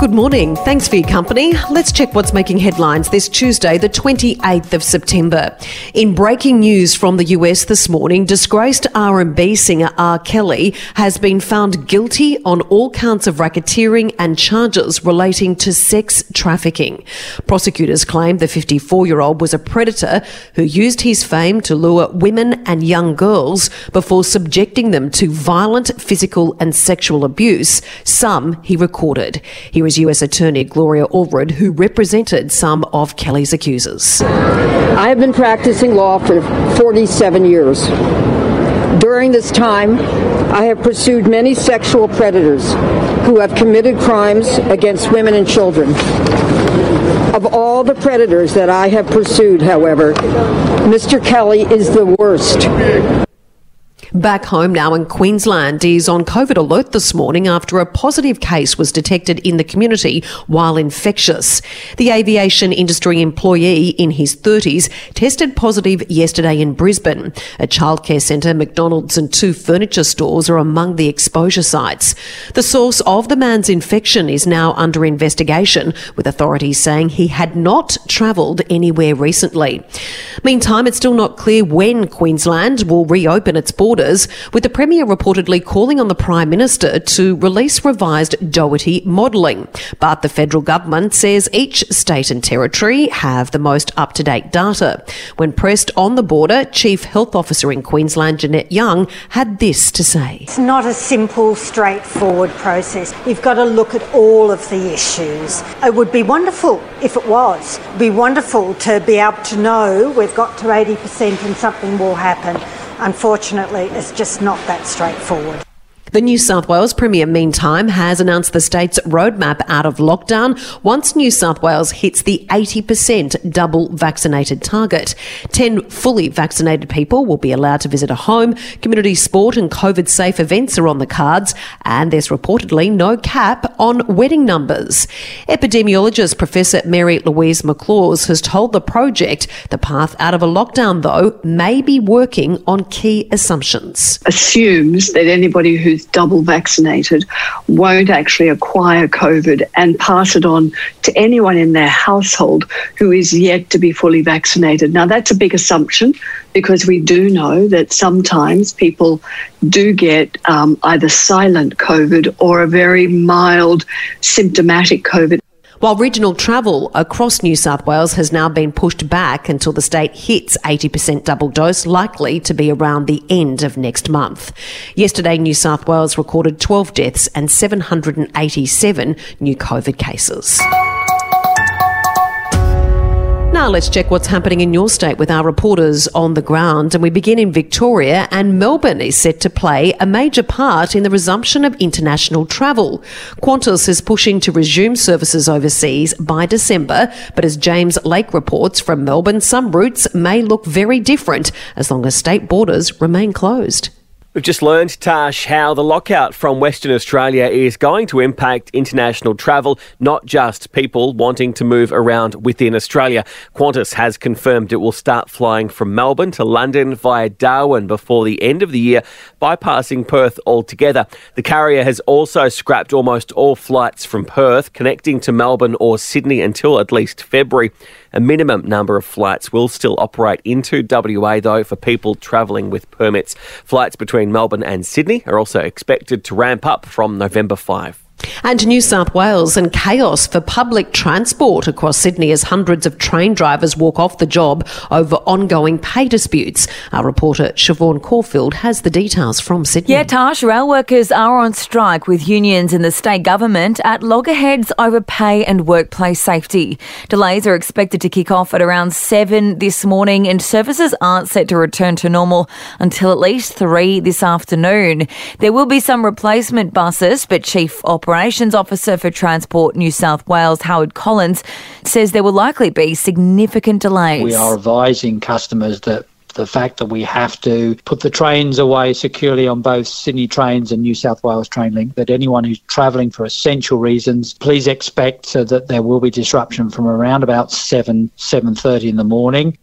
Good morning. Thanks for your company. Let's check what's making headlines this Tuesday, the 28th of September. In breaking news from the US this morning, disgraced R&B singer R. Kelly has been found guilty on all counts of racketeering and charges relating to sex trafficking. Prosecutors claim the 54-year-old was a predator who used his fame to lure women and young girls before subjecting them to violent physical and sexual abuse. Some he recorded. Here US Attorney Gloria Allred, who represented some of Kelly's accusers. I have been practicing law for 47 years. During this time, I have pursued many sexual predators who have committed crimes against women and children. Of all the predators that I have pursued, however, Mr. Kelly is the worst. Back home now in Queensland is on COVID alert this morning after a positive case was detected in the community while infectious. The aviation industry employee in his 30s tested positive yesterday in Brisbane. A childcare centre, McDonald's and two furniture stores are among the exposure sites. The source of the man's infection is now under investigation, with authorities saying he had not travelled anywhere recently. Meantime, it's still not clear when Queensland will reopen its borders borders, with the Premier reportedly calling on the Prime Minister to release revised Doherty modelling. But the federal government says each state and territory have the most up to date data. When pressed on the border, Chief Health Officer in Queensland, Jeanette Young, had this to say It's not a simple, straightforward process. You've got to look at all of the issues. It would be wonderful if it was. It would be wonderful to be able to know we've got to 80% and something will happen. Unfortunately, it's just not that straightforward. The New South Wales Premier, meantime, has announced the state's roadmap out of lockdown once New South Wales hits the 80% double vaccinated target. 10 fully vaccinated people will be allowed to visit a home. Community sport and COVID safe events are on the cards, and there's reportedly no cap on wedding numbers. Epidemiologist Professor Mary Louise McLaws has told the project the path out of a lockdown, though, may be working on key assumptions. Assumes that anybody who's who's double vaccinated won't actually acquire COVID and pass it on to anyone in their household who is yet to be fully vaccinated. Now, that's a big assumption because we do know that sometimes people do get um, either silent COVID or a very mild symptomatic COVID. While regional travel across New South Wales has now been pushed back until the state hits 80% double dose, likely to be around the end of next month. Yesterday, New South Wales recorded 12 deaths and 787 new COVID cases. Now let's check what's happening in your state with our reporters on the ground. And we begin in Victoria, and Melbourne is set to play a major part in the resumption of international travel. Qantas is pushing to resume services overseas by December, but as James Lake reports from Melbourne, some routes may look very different as long as state borders remain closed. We've just learned, Tash, how the lockout from Western Australia is going to impact international travel, not just people wanting to move around within Australia. Qantas has confirmed it will start flying from Melbourne to London via Darwin before the end of the year, bypassing Perth altogether. The carrier has also scrapped almost all flights from Perth connecting to Melbourne or Sydney until at least February. A minimum number of flights will still operate into WA, though, for people travelling with permits. Flights between Melbourne and Sydney are also expected to ramp up from November 5. And New South Wales and chaos for public transport across Sydney as hundreds of train drivers walk off the job over ongoing pay disputes. Our reporter Siobhan Caulfield has the details from Sydney. Yeah, Tash, rail workers are on strike with unions and the state government at loggerheads over pay and workplace safety. Delays are expected to kick off at around 7 this morning and services aren't set to return to normal until at least 3 this afternoon. There will be some replacement buses, but Chief Operator Operations Officer for Transport New South Wales, Howard Collins, says there will likely be significant delays. We are advising customers that the fact that we have to put the trains away securely on both Sydney trains and New South Wales train link, that anyone who's travelling for essential reasons, please expect that there will be disruption from around about 7, 7.30 in the morning.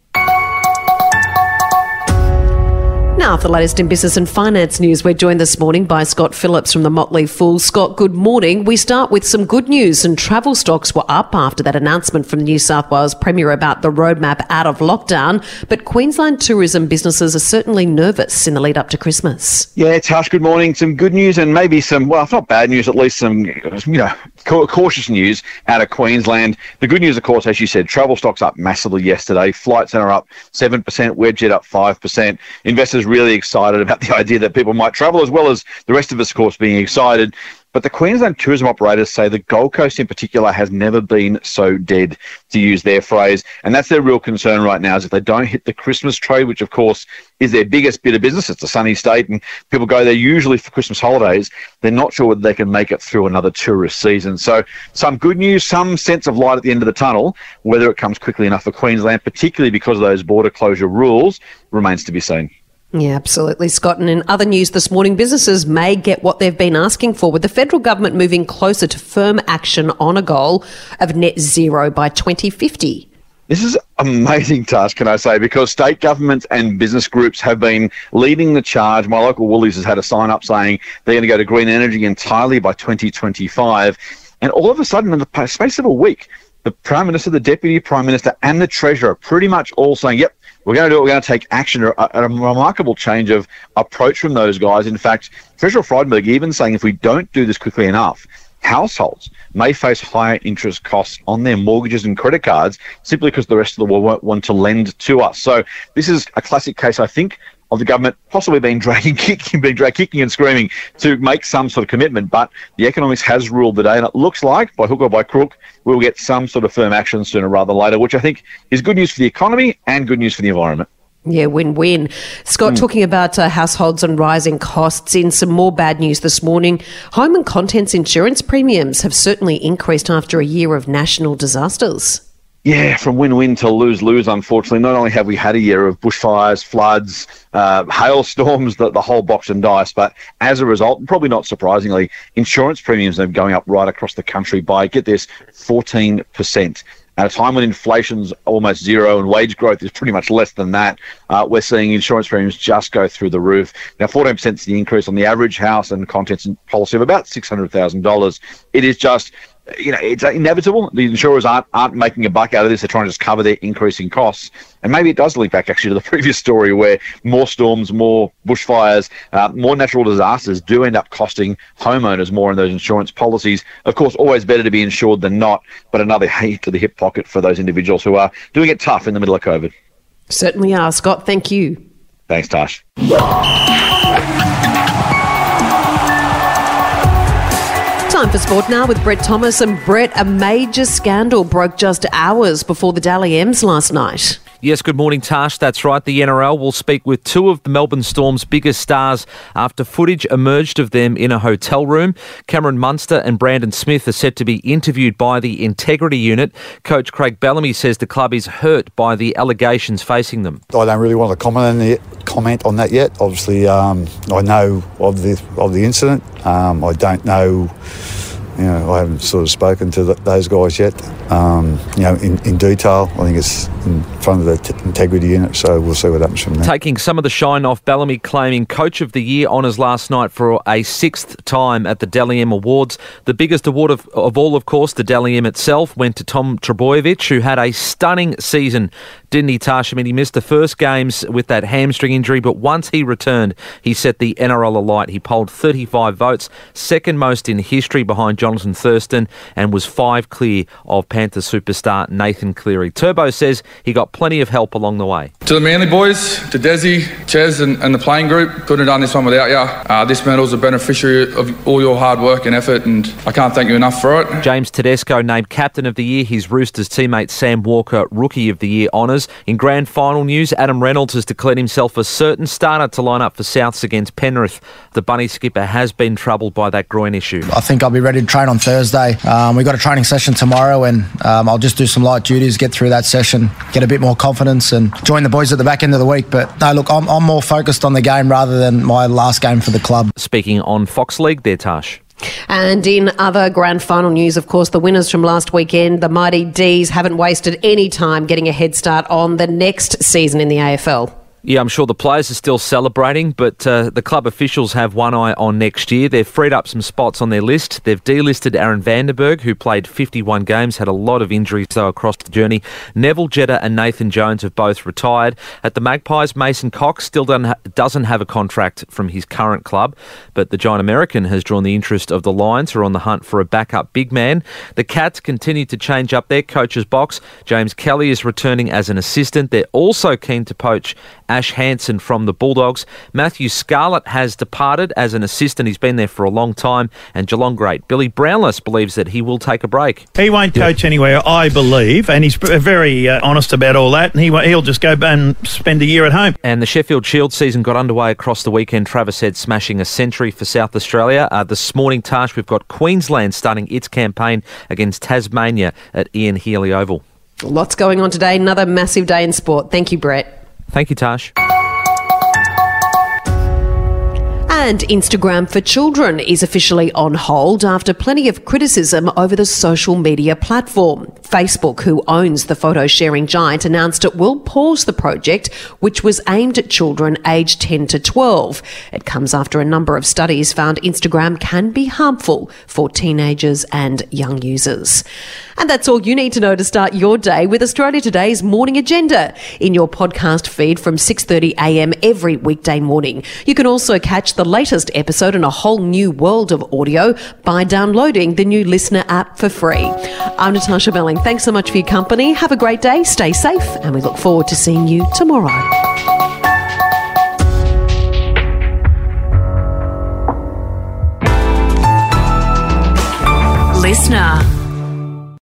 Now, for the latest in business and finance news, we're joined this morning by Scott Phillips from the Motley Fool. Scott, good morning. We start with some good news, and travel stocks were up after that announcement from the New South Wales Premier about the roadmap out of lockdown. But Queensland tourism businesses are certainly nervous in the lead up to Christmas. Yeah, Tash, good morning. Some good news and maybe some, well, if not bad news, at least some, you know, cautious news out of Queensland. The good news, of course, as you said, travel stocks up massively yesterday. Flight Centre up 7%, Webjet up 5%. Investors really excited about the idea that people might travel, as well as the rest of us, of course, being excited. But the Queensland tourism operators say the Gold Coast in particular has never been so dead, to use their phrase. And that's their real concern right now is if they don't hit the Christmas trade, which of course is their biggest bit of business. It's a sunny state and people go there usually for Christmas holidays. They're not sure whether they can make it through another tourist season. So some good news, some sense of light at the end of the tunnel. Whether it comes quickly enough for Queensland, particularly because of those border closure rules, remains to be seen. Yeah, absolutely, Scott. And in other news this morning, businesses may get what they've been asking for, with the federal government moving closer to firm action on a goal of net zero by 2050. This is amazing Tash, can I say, because state governments and business groups have been leading the charge. My local Woolies has had a sign up saying they're going to go to green energy entirely by 2025. And all of a sudden, in the space of a week, the Prime Minister, the Deputy Prime Minister, and the Treasurer are pretty much all saying, yep, we're going to do it. We're going to take action. A, a, remarkable change of approach from those guys. In fact, Treasurer Frydenberg even saying if we don't do this quickly enough, households may face higher interest costs on their mortgages and credit cards simply because the rest of the world won't want to lend to us. So this is a classic case, I think, of the government possibly being dragging, kicking, being dragged, kicking and screaming to make some sort of commitment. But the economics has ruled the day, and it looks like, by hook or by crook, we'll get some sort of firm action sooner rather than later, which I think is good news for the economy and good news for the environment. Yeah, win win. Scott, mm. talking about uh, households and rising costs, in some more bad news this morning, home and contents insurance premiums have certainly increased after a year of national disasters yeah, from win-win to lose-lose. Unfortunately, not only have we had a year of bushfires, floods, uh, hailstorms, the, the whole box and dice, but as a result, probably not surprisingly, insurance premiums are going up right across the country by get this, fourteen percent. At a time when inflation's almost zero and wage growth is pretty much less than that, uh, we're seeing insurance premiums just go through the roof. Now, 14% is the increase on the average house and contents policy of about $600,000. It is just you know, it's inevitable. The insurers aren't aren't making a buck out of this. They're trying to just cover their increasing costs. And maybe it does link back actually to the previous story where more storms, more bushfires, uh, more natural disasters do end up costing homeowners more in those insurance policies. Of course, always better to be insured than not, but another hit to the hip pocket for those individuals who are doing it tough in the middle of COVID. Certainly are. Scott, thank you. Thanks, Tash. Time for sport now with Brett Thomas. And Brett, a major scandal broke just hours before the Dally M's last night. Yes, good morning, Tash. That's right. The NRL will speak with two of the Melbourne Storm's biggest stars after footage emerged of them in a hotel room. Cameron Munster and Brandon Smith are set to be interviewed by the Integrity Unit. Coach Craig Bellamy says the club is hurt by the allegations facing them. I don't really want to comment on, comment on that yet. Obviously, um, I know of the of the incident. Um, I don't know you know, I haven't sort of spoken to the, those guys yet, um, you know, in, in detail. I think it's in front of the t- integrity unit, so we'll see what happens from there. Taking some of the shine off Bellamy claiming Coach of the Year honours last night for a sixth time at the Dally M Awards. The biggest award of, of all, of course, the Dally M itself, went to Tom Trbojevic, who had a stunning season, didn't he, Tash? I mean, he missed the first games with that hamstring injury, but once he returned, he set the NRL alight. He polled 35 votes, second most in history behind Jonathan Thurston and was five clear of Panther superstar Nathan Cleary. Turbo says he got plenty of help along the way. To the Manly boys, to Desi, Ches, and, and the playing group, couldn't have done this one without you. Uh, this medal's a beneficiary of all your hard work and effort, and I can't thank you enough for it. James Tedesco named Captain of the Year, his Roosters teammate Sam Walker Rookie of the Year honours. In grand final news, Adam Reynolds has declared himself a certain starter to line up for Souths against Penrith. The Bunny skipper has been troubled by that groin issue. I think I'll be ready to train on Thursday. Um, we've got a training session tomorrow, and um, I'll just do some light duties, get through that session, get a bit more confidence and join the boys at the back end of the week. But no, look, I'm, I'm more focused on the game rather than my last game for the club. Speaking on Fox League there, Tash. And in other grand final news, of course, the winners from last weekend, the Mighty D's, haven't wasted any time getting a head start on the next season in the AFL. Yeah, I'm sure the players are still celebrating, but uh, the club officials have one eye on next year. They've freed up some spots on their list. They've delisted Aaron Vandenberg, who played 51 games, had a lot of injuries though across the journey. Neville Jetta and Nathan Jones have both retired. At the Magpies, Mason Cox still doesn't have a contract from his current club, but the giant American has drawn the interest of the Lions, who are on the hunt for a backup big man. The Cats continue to change up their coach's box. James Kelly is returning as an assistant. They're also keen to poach Ash Hanson from the Bulldogs. Matthew Scarlett has departed as an assistant. He's been there for a long time. And Geelong great Billy Brownless believes that he will take a break. He won't coach anywhere, I believe, and he's very uh, honest about all that. And he, he'll just go and spend a year at home. And the Sheffield Shield season got underway across the weekend. Travis Head smashing a century for South Australia. Uh, this morning, Tash, we've got Queensland starting its campaign against Tasmania at Ian Healy Oval. Lots going on today. Another massive day in sport. Thank you, Brett. Thank you, Tash. And Instagram for Children is officially on hold after plenty of criticism over the social media platform. Facebook, who owns the photo sharing giant, announced it will pause the project, which was aimed at children aged 10 to 12. It comes after a number of studies found Instagram can be harmful for teenagers and young users. And that's all you need to know to start your day with Australia Today's morning agenda in your podcast feed from 6:30 a.m. every weekday morning. You can also catch the latest episode in a whole new world of audio by downloading the new LiSTNR app for free. I'm Natasha Belling. Thanks so much for your company. Have a great day, stay safe, and we look forward to seeing you tomorrow. LiSTNR.